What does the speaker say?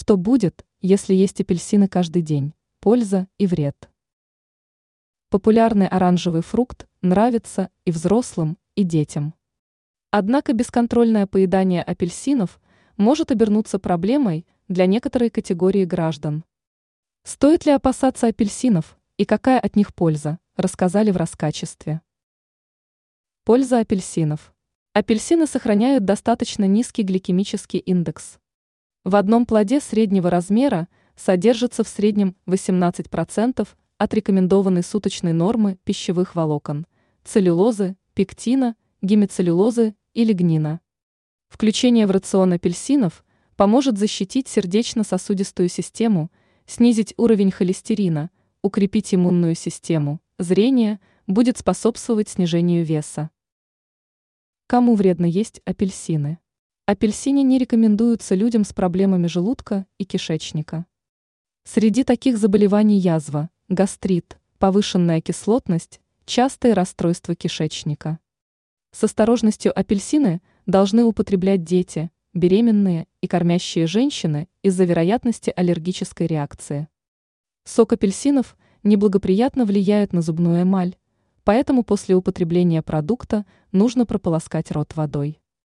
Что будет, если есть апельсины каждый день? Польза и вред. Популярный оранжевый фрукт нравится и взрослым, и детям. Однако бесконтрольное поедание апельсинов может обернуться проблемой для некоторой категории граждан. Стоит ли опасаться апельсинов и какая от них польза, рассказали в раскачестве. Польза апельсинов. Апельсины сохраняют достаточно низкий гликемический индекс. В одном плоде среднего размера содержится в среднем 18% от рекомендованной суточной нормы пищевых волокон, целлюлозы, пектина, гемицеллюлозы и лигнина. Включение в рацион апельсинов поможет защитить сердечно-сосудистую систему, снизить уровень холестерина, укрепить иммунную систему, зрение, будет способствовать снижению веса. Кому вредно есть апельсины? Апельсины не рекомендуются людям с проблемами желудка и кишечника. Среди таких заболеваний язва, гастрит, повышенная кислотность, частые расстройства кишечника. С осторожностью апельсины должны употреблять дети, беременные и кормящие женщины из-за вероятности аллергической реакции. Сок апельсинов неблагоприятно влияет на зубную эмаль, поэтому после употребления продукта нужно прополоскать рот водой.